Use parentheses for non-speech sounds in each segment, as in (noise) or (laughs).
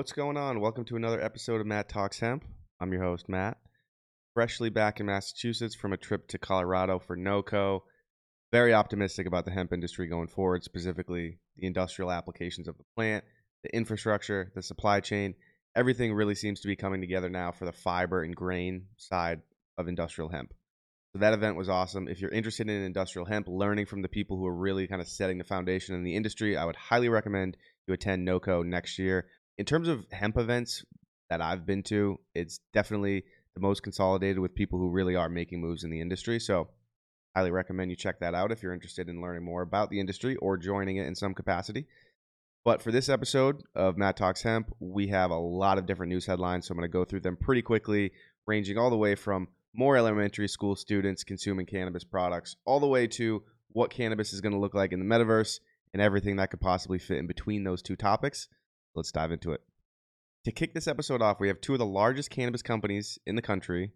What's going on? Welcome to another episode of Matt Talks Hemp. I'm your host, Matt. Freshly back in Massachusetts from a trip to Colorado for NOCO. Very optimistic about the hemp industry going forward, specifically the industrial applications of the plant, the infrastructure, the supply chain. Everything really seems to be coming together now for the fiber and grain side of industrial hemp. So that event was awesome. If you're interested in industrial hemp, learning from the people who are really kind of setting the foundation in the industry, I would highly recommend you attend NOCO next year. In terms of hemp events that I've been to, it's definitely the most consolidated with people who really are making moves in the industry. So highly recommend you check that out if you're interested in learning more about the industry or joining it in some capacity. But for this episode of Matt Talks Hemp, we have a lot of different news headlines. So I'm going to go through them pretty quickly, ranging all the way from more elementary school students consuming cannabis products, all the way to what cannabis is going to look like in the metaverse and everything that could possibly fit in between those two topics. Let's dive into it. To kick this episode off, we have two of the largest cannabis companies in the country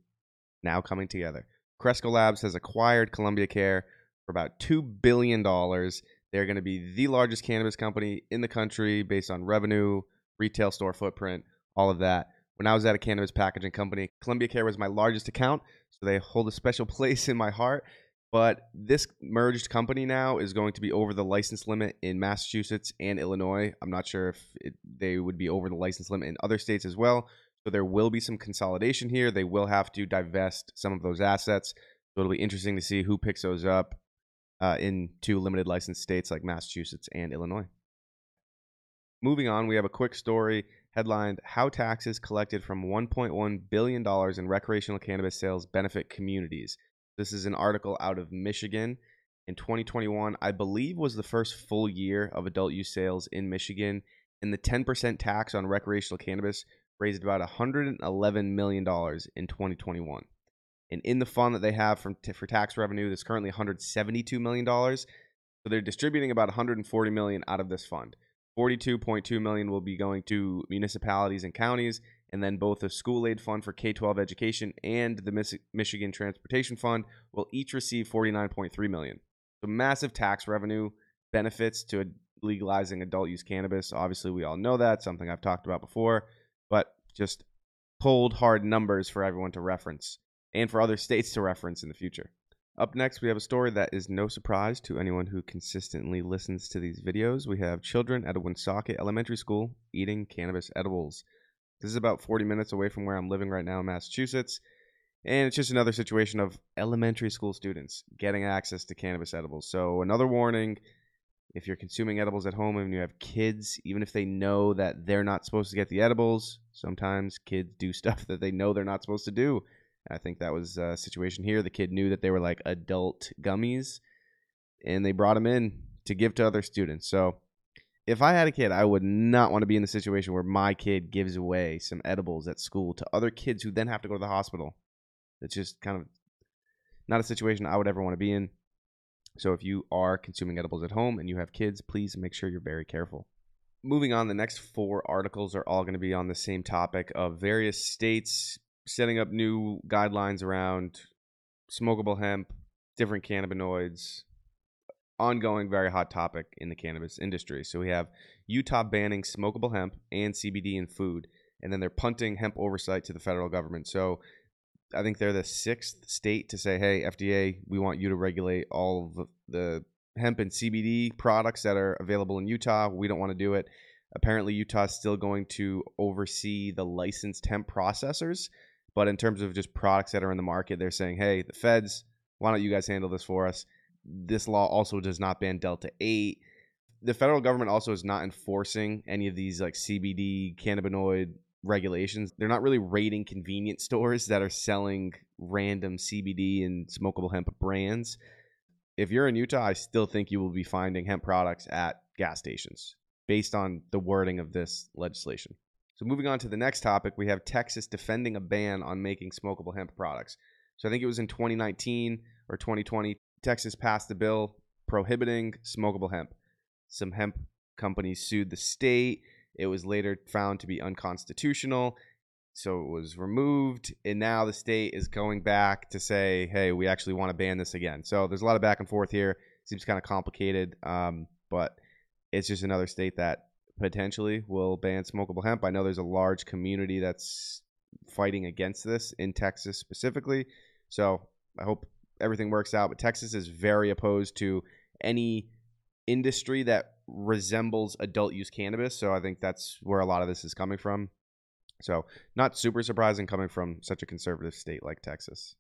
now coming together. Cresco Labs has acquired Columbia Care for about $2 billion. They're going to be the largest cannabis company in the country based on revenue, retail store footprint, all of that when I was at a cannabis packaging company. Columbia Care was my largest account, so they hold a special (laughs) place in my heart. But this merged company now is going to be over the license limit in Massachusetts and Illinois. I'm not sure if it, they would be over the license limit in other states as well. So there will be some consolidation here. They will have to divest some of those assets. So it'll be interesting to see who picks those up uh, in two limited license states like Massachusetts and Illinois. Moving on, we have a quick story headlined How Taxes Collected from $1.1 Billion in Recreational Cannabis Sales Benefit Communities. This is an article out of Michigan. In 2021, I believe was the first full year of adult use sales in Michigan, and the 10% tax on recreational cannabis raised about $111 million in 2021. And in the fund that they have from t- for tax revenue, there's currently $172 million. So they're distributing about 140 million out of this fund. 42.2 million will be going to municipalities and counties and then both the school aid fund for K-12 education and the Mich- Michigan Transportation Fund will each receive 49.3 million. So massive tax revenue benefits to legalizing adult use cannabis. Obviously, we all know that, something I've talked about before, but just cold hard numbers for everyone to reference and for other (laughs) states to reference in the future. Up next, we have a story that is no surprise to anyone who consistently listens to these videos. We have children at a Woonsocket Elementary School eating cannabis edibles. This is about 40 minutes away from where I'm living right now in Massachusetts. And it's just another situation of elementary school students getting access to cannabis edibles. So, another warning if you're consuming edibles at home and you have kids, even if they know that they're not supposed to get the edibles, sometimes kids do (laughs) stuff that they know they're not supposed to do. I think that was a situation here. The kid knew that they were like adult gummies, and they brought them in to give to other students. So if I had a kid, I would not want to be in the situation where my kid gives away some edibles at school to other kids who then have to go to the hospital. It's just kind of not a situation I would ever want to be in. So if you are consuming edibles at home and you have kids, please make sure you're very careful. Moving on, the next four articles are all going to be on the same topic of various states setting up new guidelines around smokable hemp, different cannabinoids, ongoing very hot topic in the cannabis industry. So we have Utah banning smokable hemp and CBD in food, and then they're punting hemp oversight to the federal government. So I think they're the sixth state to say, "Hey, FDA, we want you to regulate all of the hemp and CBD products that are available in Utah. We don't want to do it." Apparently, Utah is still going to oversee the licensed hemp processors, but in terms of just products that are in the market, they're saying, "Hey, the feds, why don't you guys handle this for us?" this law also does not ban Delta 8. The federal government also is not enforcing any of these like CBD cannabinoid regulations. They're not really raiding convenience stores that are selling random CBD and smokable hemp brands. If you're in Utah, I still think you will be finding hemp products at gas stations based on the wording of this legislation. So, moving on to the next topic, we have Texas defending a ban on making smokable hemp products. So, I think it was in 2019 or 2020, Texas passed a bill prohibiting smokable hemp. Some hemp companies sued the state. It was later found to be unconstitutional. So it was removed. And now the state is going back to say, hey, we actually want to ban this again. So there's a lot of back and forth here. Seems kind of complicated. Um, but it's just another state that potentially will ban smokable hemp. I know there's a large community that's fighting against this in Texas specifically. So I hope everything works out. But Texas is very opposed to any industry that resembles adult use cannabis. So I think that's where a lot of this is coming from. So not super surprising coming from such a conservative state like Texas.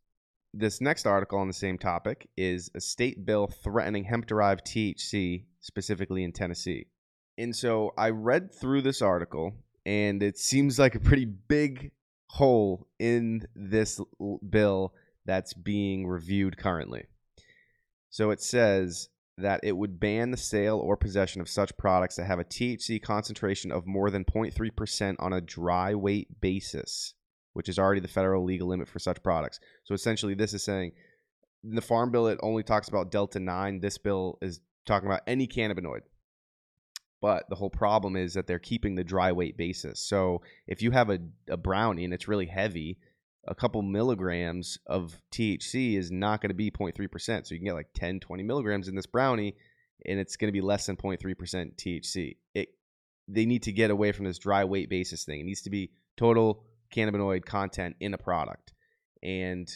This next article on the same topic is a state bill threatening hemp derived THC, specifically in Tennessee. And so I read through this article, and it seems like a pretty big hole in this bill that's being reviewed currently. So it says that it would ban the sale or possession of such products that have a THC concentration of more than 0.3% on a dry weight basis, which is already the federal legal limit for such products. So essentially, this is saying in the Farm Bill, it only talks about Delta 9. This bill is talking about any cannabinoid. But the whole problem is that they're keeping the dry weight basis. So if you have a, a brownie and it's really heavy, a couple milligrams of THC is not going to be 0.3%. So you can get like 10, 20 milligrams in this brownie, and it's going to be less than 0.3% THC. It they need to get away from this dry weight basis thing. It needs to be total cannabinoid content in a product. And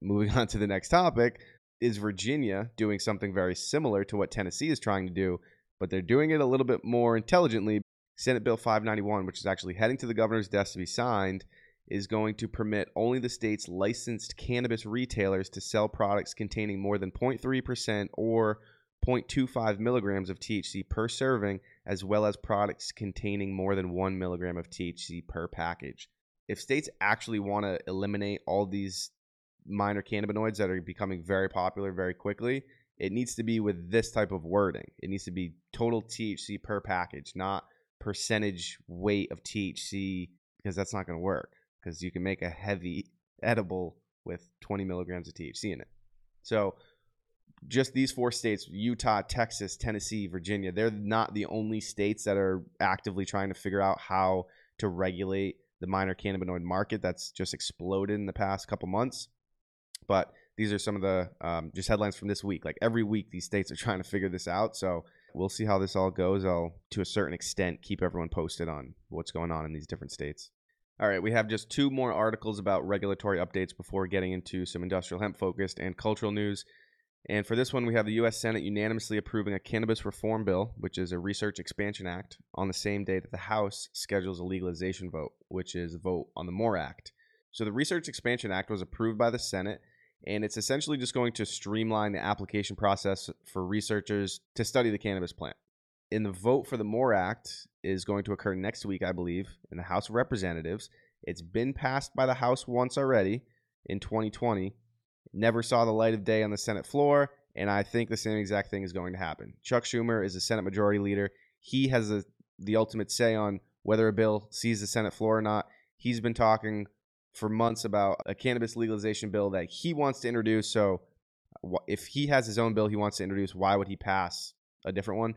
moving (laughs) on to the next topic, is Virginia doing something very similar to what Tennessee is trying to do, but they're doing it a little bit more intelligently. Senate Bill 591, which is actually heading to the governor's desk to be signed, is going to permit only the state's licensed cannabis retailers to sell products containing more than 0.3% or 0.25 milligrams of THC per serving, as well as products containing more than 1 milligram of THC per package. If states actually want to eliminate all these minor cannabinoids that are becoming very popular very quickly, it needs to be with this type of wording. It needs to be total THC per package, not percentage weight of THC, because that's not going to work because you can make a heavy (laughs) edible with 20 milligrams of THC in it. So, just these four states Utah, Texas, Tennessee, Virginia they're not the only states that are actively trying to figure out how to regulate the minor cannabinoid market that's just exploded in the past couple months. But these are some of the um, just headlines from this week. Like every week, these states are (laughs) trying to figure this out. So we'll see how this all goes. I'll, to a certain extent, keep everyone posted on what's going on in these different states. All right, we have just two more articles about regulatory updates before getting into some industrial hemp focused and cultural news. And for this one, we have the U.S. Senate unanimously approving a cannabis reform bill, which is a research expansion act, on the same day that the House schedules a legalization vote, which is a vote on the MORE Act. So the Research Expansion Act was approved by the Senate, and it's essentially just going to streamline the application process for researchers to study the cannabis plant in the vote for the MORE Act is going to occur next week, I believe, in the House of Representatives. It's been passed by the House once already in 2020. Never saw the light of day on the Senate floor, and I think the same exact thing is going to happen. Chuck Schumer is the Senate Majority Leader. He has a, the ultimate say on whether a bill sees the Senate floor or not. He's been talking for months about a cannabis legalization bill that he wants to introduce. So, if he has his own bill he wants to introduce, why would he pass a different one?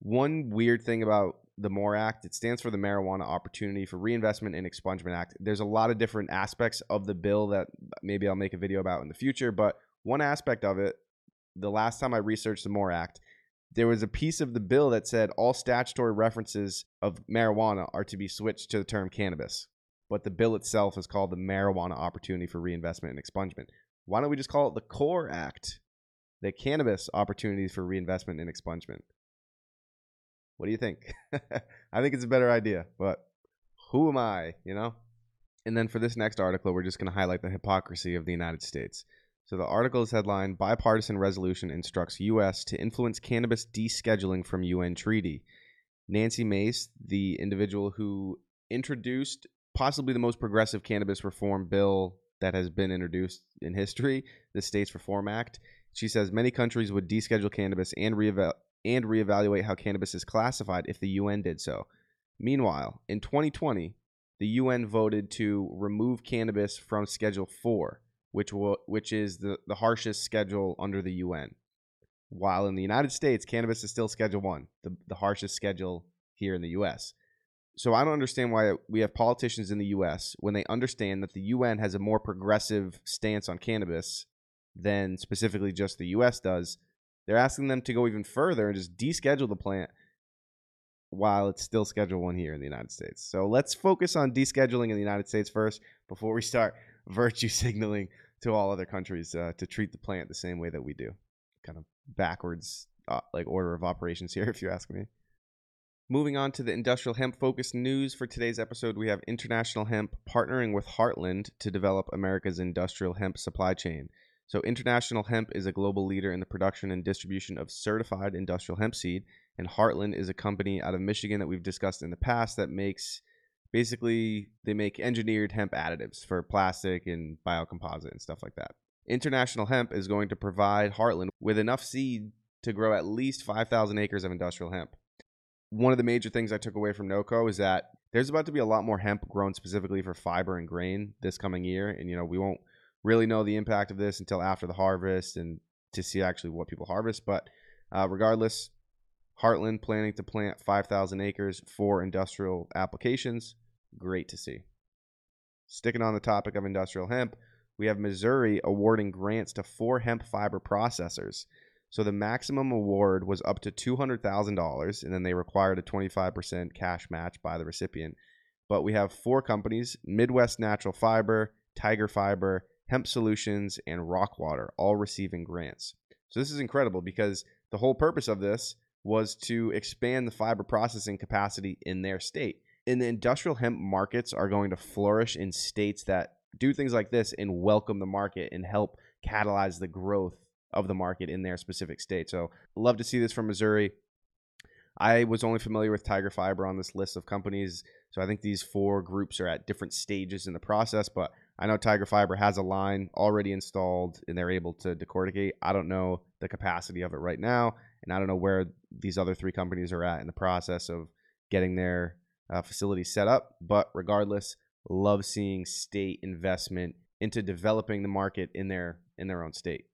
One weird thing about the MORE Act, it stands for the Marijuana Opportunity for Reinvestment and Expungement Act. There's a lot of different aspects of the bill that uh, maybe I'll make a video about in the future, but one aspect of it, the last time I researched the MORE Act, there was a piece of the bill that said all statutory references of marijuana are to be switched to the term cannabis. But the bill itself is called the Marijuana Opportunity for Reinvestment and Expungement. Why don't we just call it the CORE Act? The Cannabis Opportunities for Reinvestment and Expungement. What do you think? (laughs) I think it's a better idea, but who am I, you know? And then for this next article, we're just going to highlight the hypocrisy of the United States. So the article is headlined Bipartisan Resolution Instructs U.S. to Influence Cannabis Descheduling from UN Treaty. Nancy Mace, the individual who introduced possibly the most progressive cannabis reform bill that has been introduced in history, the States Reform Act, she says many countries would deschedule cannabis and reeval- and reevaluate how cannabis is classified if the UN did so. Meanwhile, in 2020, the UN voted to remove cannabis from Schedule 4, which will, which is the, the harshest schedule under the UN. While in the United States, cannabis is still Schedule 1, the, the harshest schedule here in the US. So I don't understand why we have politicians in the US when they understand that the UN has a more progressive stance on cannabis than specifically just the US does they're asking them to go even further and just deschedule the plant while it's still Schedule 1 here in the United States. So let's focus on descheduling in the United States first before we start (laughs) virtue signaling to all other countries uh, to treat the plant the same way that we do. Kind of backwards, uh, like order of operations here, (laughs) if you ask me. Moving on to the industrial hemp focused news for today's episode, we have International Hemp partnering with Heartland to develop America's industrial hemp supply chain. So, International Hemp is a global leader in the production and distribution of certified industrial hemp seed, and Heartland is a company out of Michigan that we've discussed in the past that makes basically they make engineered hemp additives for plastic and biocomposite and stuff like that. International Hemp is going to provide Heartland with enough seed to grow at least 5,000 acres of industrial hemp. One of the major things I took away from NOCO is that there's about to be a lot more hemp grown specifically for fiber and grain this coming year. And, you know, we won't really know the impact of this until after the harvest and to see actually what people harvest. But uh, regardless, Heartland planning to plant 5,000 acres for industrial applications. Great to see. Sticking on the topic of industrial hemp, we have Missouri awarding grants to four hemp fiber processors. So the maximum award was up to $200,000, and then they required a 25% cash match by the recipient. But we have four companies Midwest Natural Fiber, Tiger Fiber, Hemp Solutions, and Rockwater, all receiving grants. So this is incredible because the whole purpose of this was to expand the fiber processing capacity in their state. And the industrial hemp markets are going to flourish in states that do things like this and welcome the market and help catalyze the growth of the market in their specific state. So, love to see this from Missouri. I was only familiar with Tiger Fiber on this list of companies. So, I think these four groups are at different stages in the process, but I know Tiger Fiber has a line already installed and they're able to decorticate. I don't know the capacity of it right now, and I don't know where these other three companies are at in the process of getting their uh, facilities set up. But regardless, love seeing state investment into developing the market in their in their own state.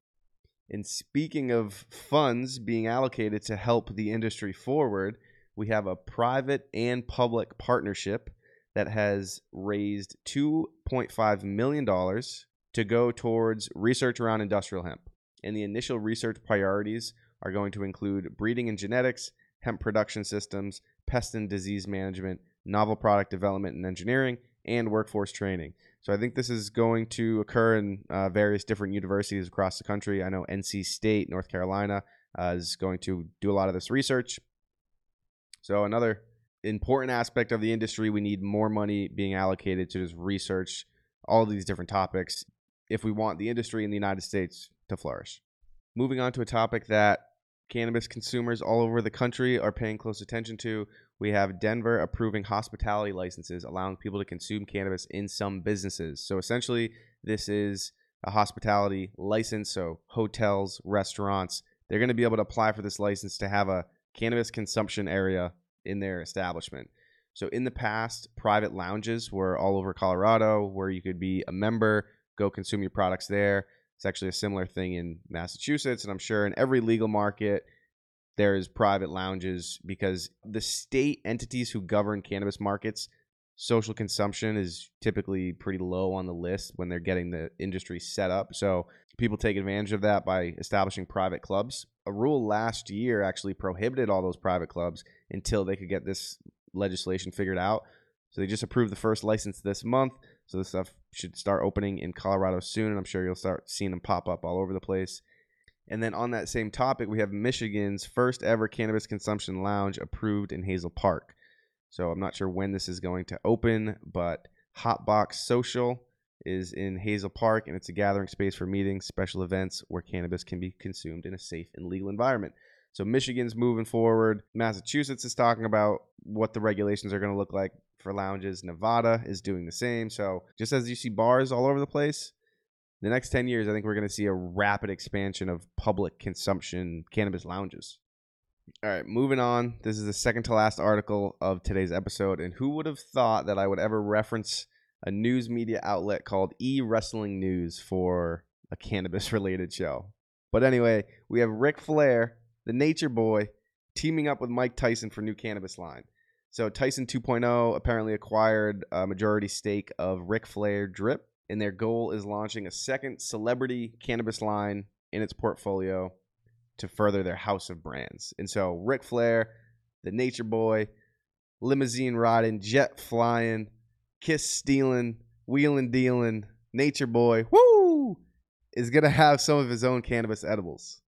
And speaking of funds being allocated to help the industry forward, we have a private and public partnership that has raised $2.5 million to go towards research around industrial hemp. And the initial research priorities are going to include breeding and genetics, hemp production systems, pest and disease management, novel product development and engineering, and workforce training. So I think this is going to occur in uh, various different universities across the country. I know NC State, North Carolina, uh, is going to do a lot of this research. So another important aspect of the industry, we need more money being allocated to just research all these different topics if we want the industry in the United States to flourish. Moving on to a topic that cannabis consumers all over the country are paying close attention to. We have Denver approving hospitality licenses, allowing people to consume cannabis in some businesses. So essentially, this is a hospitality license. So hotels, restaurants, they're going to be able to apply for this license to have a cannabis consumption area in their establishment. So in the past, private lounges were all over Colorado where you could be a member, go consume your products there. It's actually a similar thing in Massachusetts, and I'm sure in every legal market there's private lounges because the state entities who govern cannabis markets social consumption is typically pretty low on the list when they're getting the industry set up. So people take advantage of that by establishing private clubs. A rule last year actually prohibited all those private clubs until they could get this legislation figured out. So they just approved the first license this month. So this stuff should start opening in Colorado soon, and I'm sure you'll start seeing them pop up all over the place. And then on that same topic, we have Michigan's first ever cannabis consumption lounge approved in Hazel Park. So I'm not sure when this is going to open, but Hotbox Social is in Hazel Park, and it's a gathering space for meetings, special events where cannabis can be consumed in a safe and legal environment. So Michigan's moving forward. Massachusetts is talking about what the regulations are going to look like for lounges. Nevada is doing the same. So just as you see bars all over the place, the next 10 years, I think we're going to see a rapid expansion of public consumption cannabis lounges. All right, moving on. This is the second to last article of today's episode. And who would have thought that I would ever reference a news media outlet called E Wrestling News for a cannabis (laughs) related show? But anyway, we have Ric Flair, the nature boy, teaming up with Mike Tyson for new cannabis line. So Tyson 2.0 apparently acquired a majority stake of Ric Flair Drip, and their goal is launching a second celebrity cannabis line in its portfolio to further their house of brands. And so Ric Flair, the Nature Boy, limousine riding, jet flying, kiss stealing, wheeling dealing, nature boy, woo, is gonna have some of his own cannabis edibles.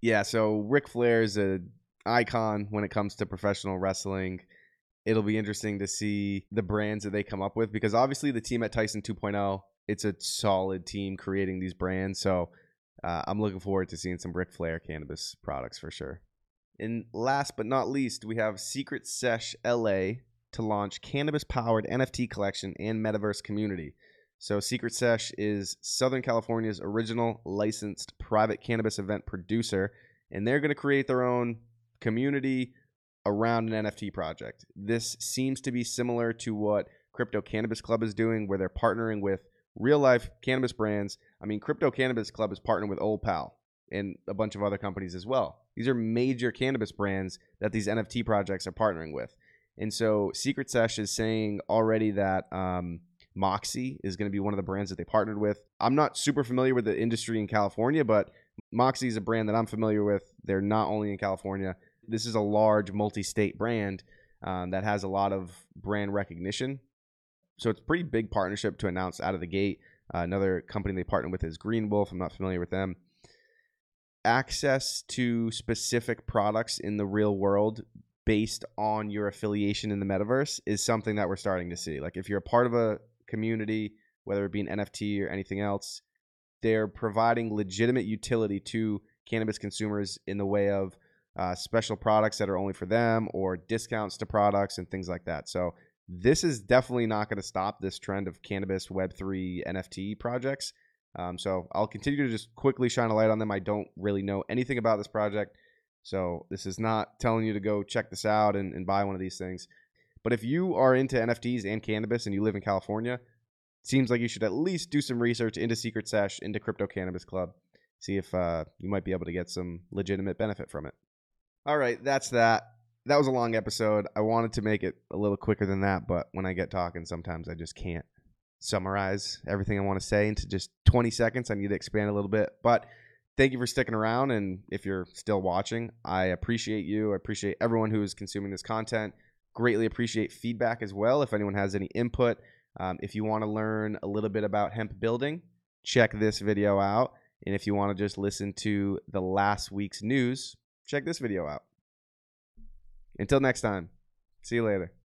Yeah, so Ric Flair is a icon when it comes to professional wrestling. It'll be interesting to see the brands that they come up with because obviously the team at Tyson 2.0, it's a solid team creating these brands. So uh, I'm looking forward to seeing some Ric Flair cannabis products for sure. And last but not least, we have Secret Sesh LA to launch cannabis powered NFT collection and metaverse community. So, Secret Sesh is Southern California's original licensed private cannabis event producer, and they're going to create their own community around an NFT project. This seems to be similar to what Crypto Cannabis Club is doing, where they're partnering with real life cannabis brands. I mean, Crypto Cannabis Club is partnering with Old Pal and a bunch of other companies as well. These are major cannabis brands that these NFT projects are partnering with. And so Secret Sesh is saying already that um, Moxie is going to be one of the brands that they partnered with. I'm not super familiar with the industry in California, but Moxie is a brand that I'm familiar with. They're not only in California. This is a large multi-state brand um, that has a lot of brand recognition. So it's a pretty big partnership to announce out of the gate. Uh, another company they partnered with is Green Wolf. I'm not familiar with them. Access to specific products in the real world based on your affiliation in the metaverse is something that we're starting to see. Like if you're a part of a community, whether it be an NFT or anything else, they're providing legitimate utility to cannabis consumers in the way of uh, special products that are only for them or discounts to products and things like that. So this is definitely not going to stop this trend of cannabis Web3 NFT projects. Um, so I'll continue to just quickly shine a light on them. I don't really know anything about this project. So this is not telling you to go check this out and, and buy one of these things. But if you are into NFTs and cannabis and you live in California, seems like you should at least do some research into Secret Sesh, into Crypto Cannabis Club. See if uh, you might be able to get some legitimate benefit from it. All right, that's that. That was a long episode. I wanted to make it a little quicker than that, but when I get talking, sometimes I just can't summarize everything I want to say into just 20 seconds. I need to expand a little bit. But thank you for sticking around. And if you're still watching, I appreciate you. I appreciate everyone who is consuming this content. Greatly appreciate feedback as well. If anyone has any input, um, if you want to learn a little bit about hemp building, check this video out. And if you want to just listen to the last week's news, check this video out. Until next time, see you later.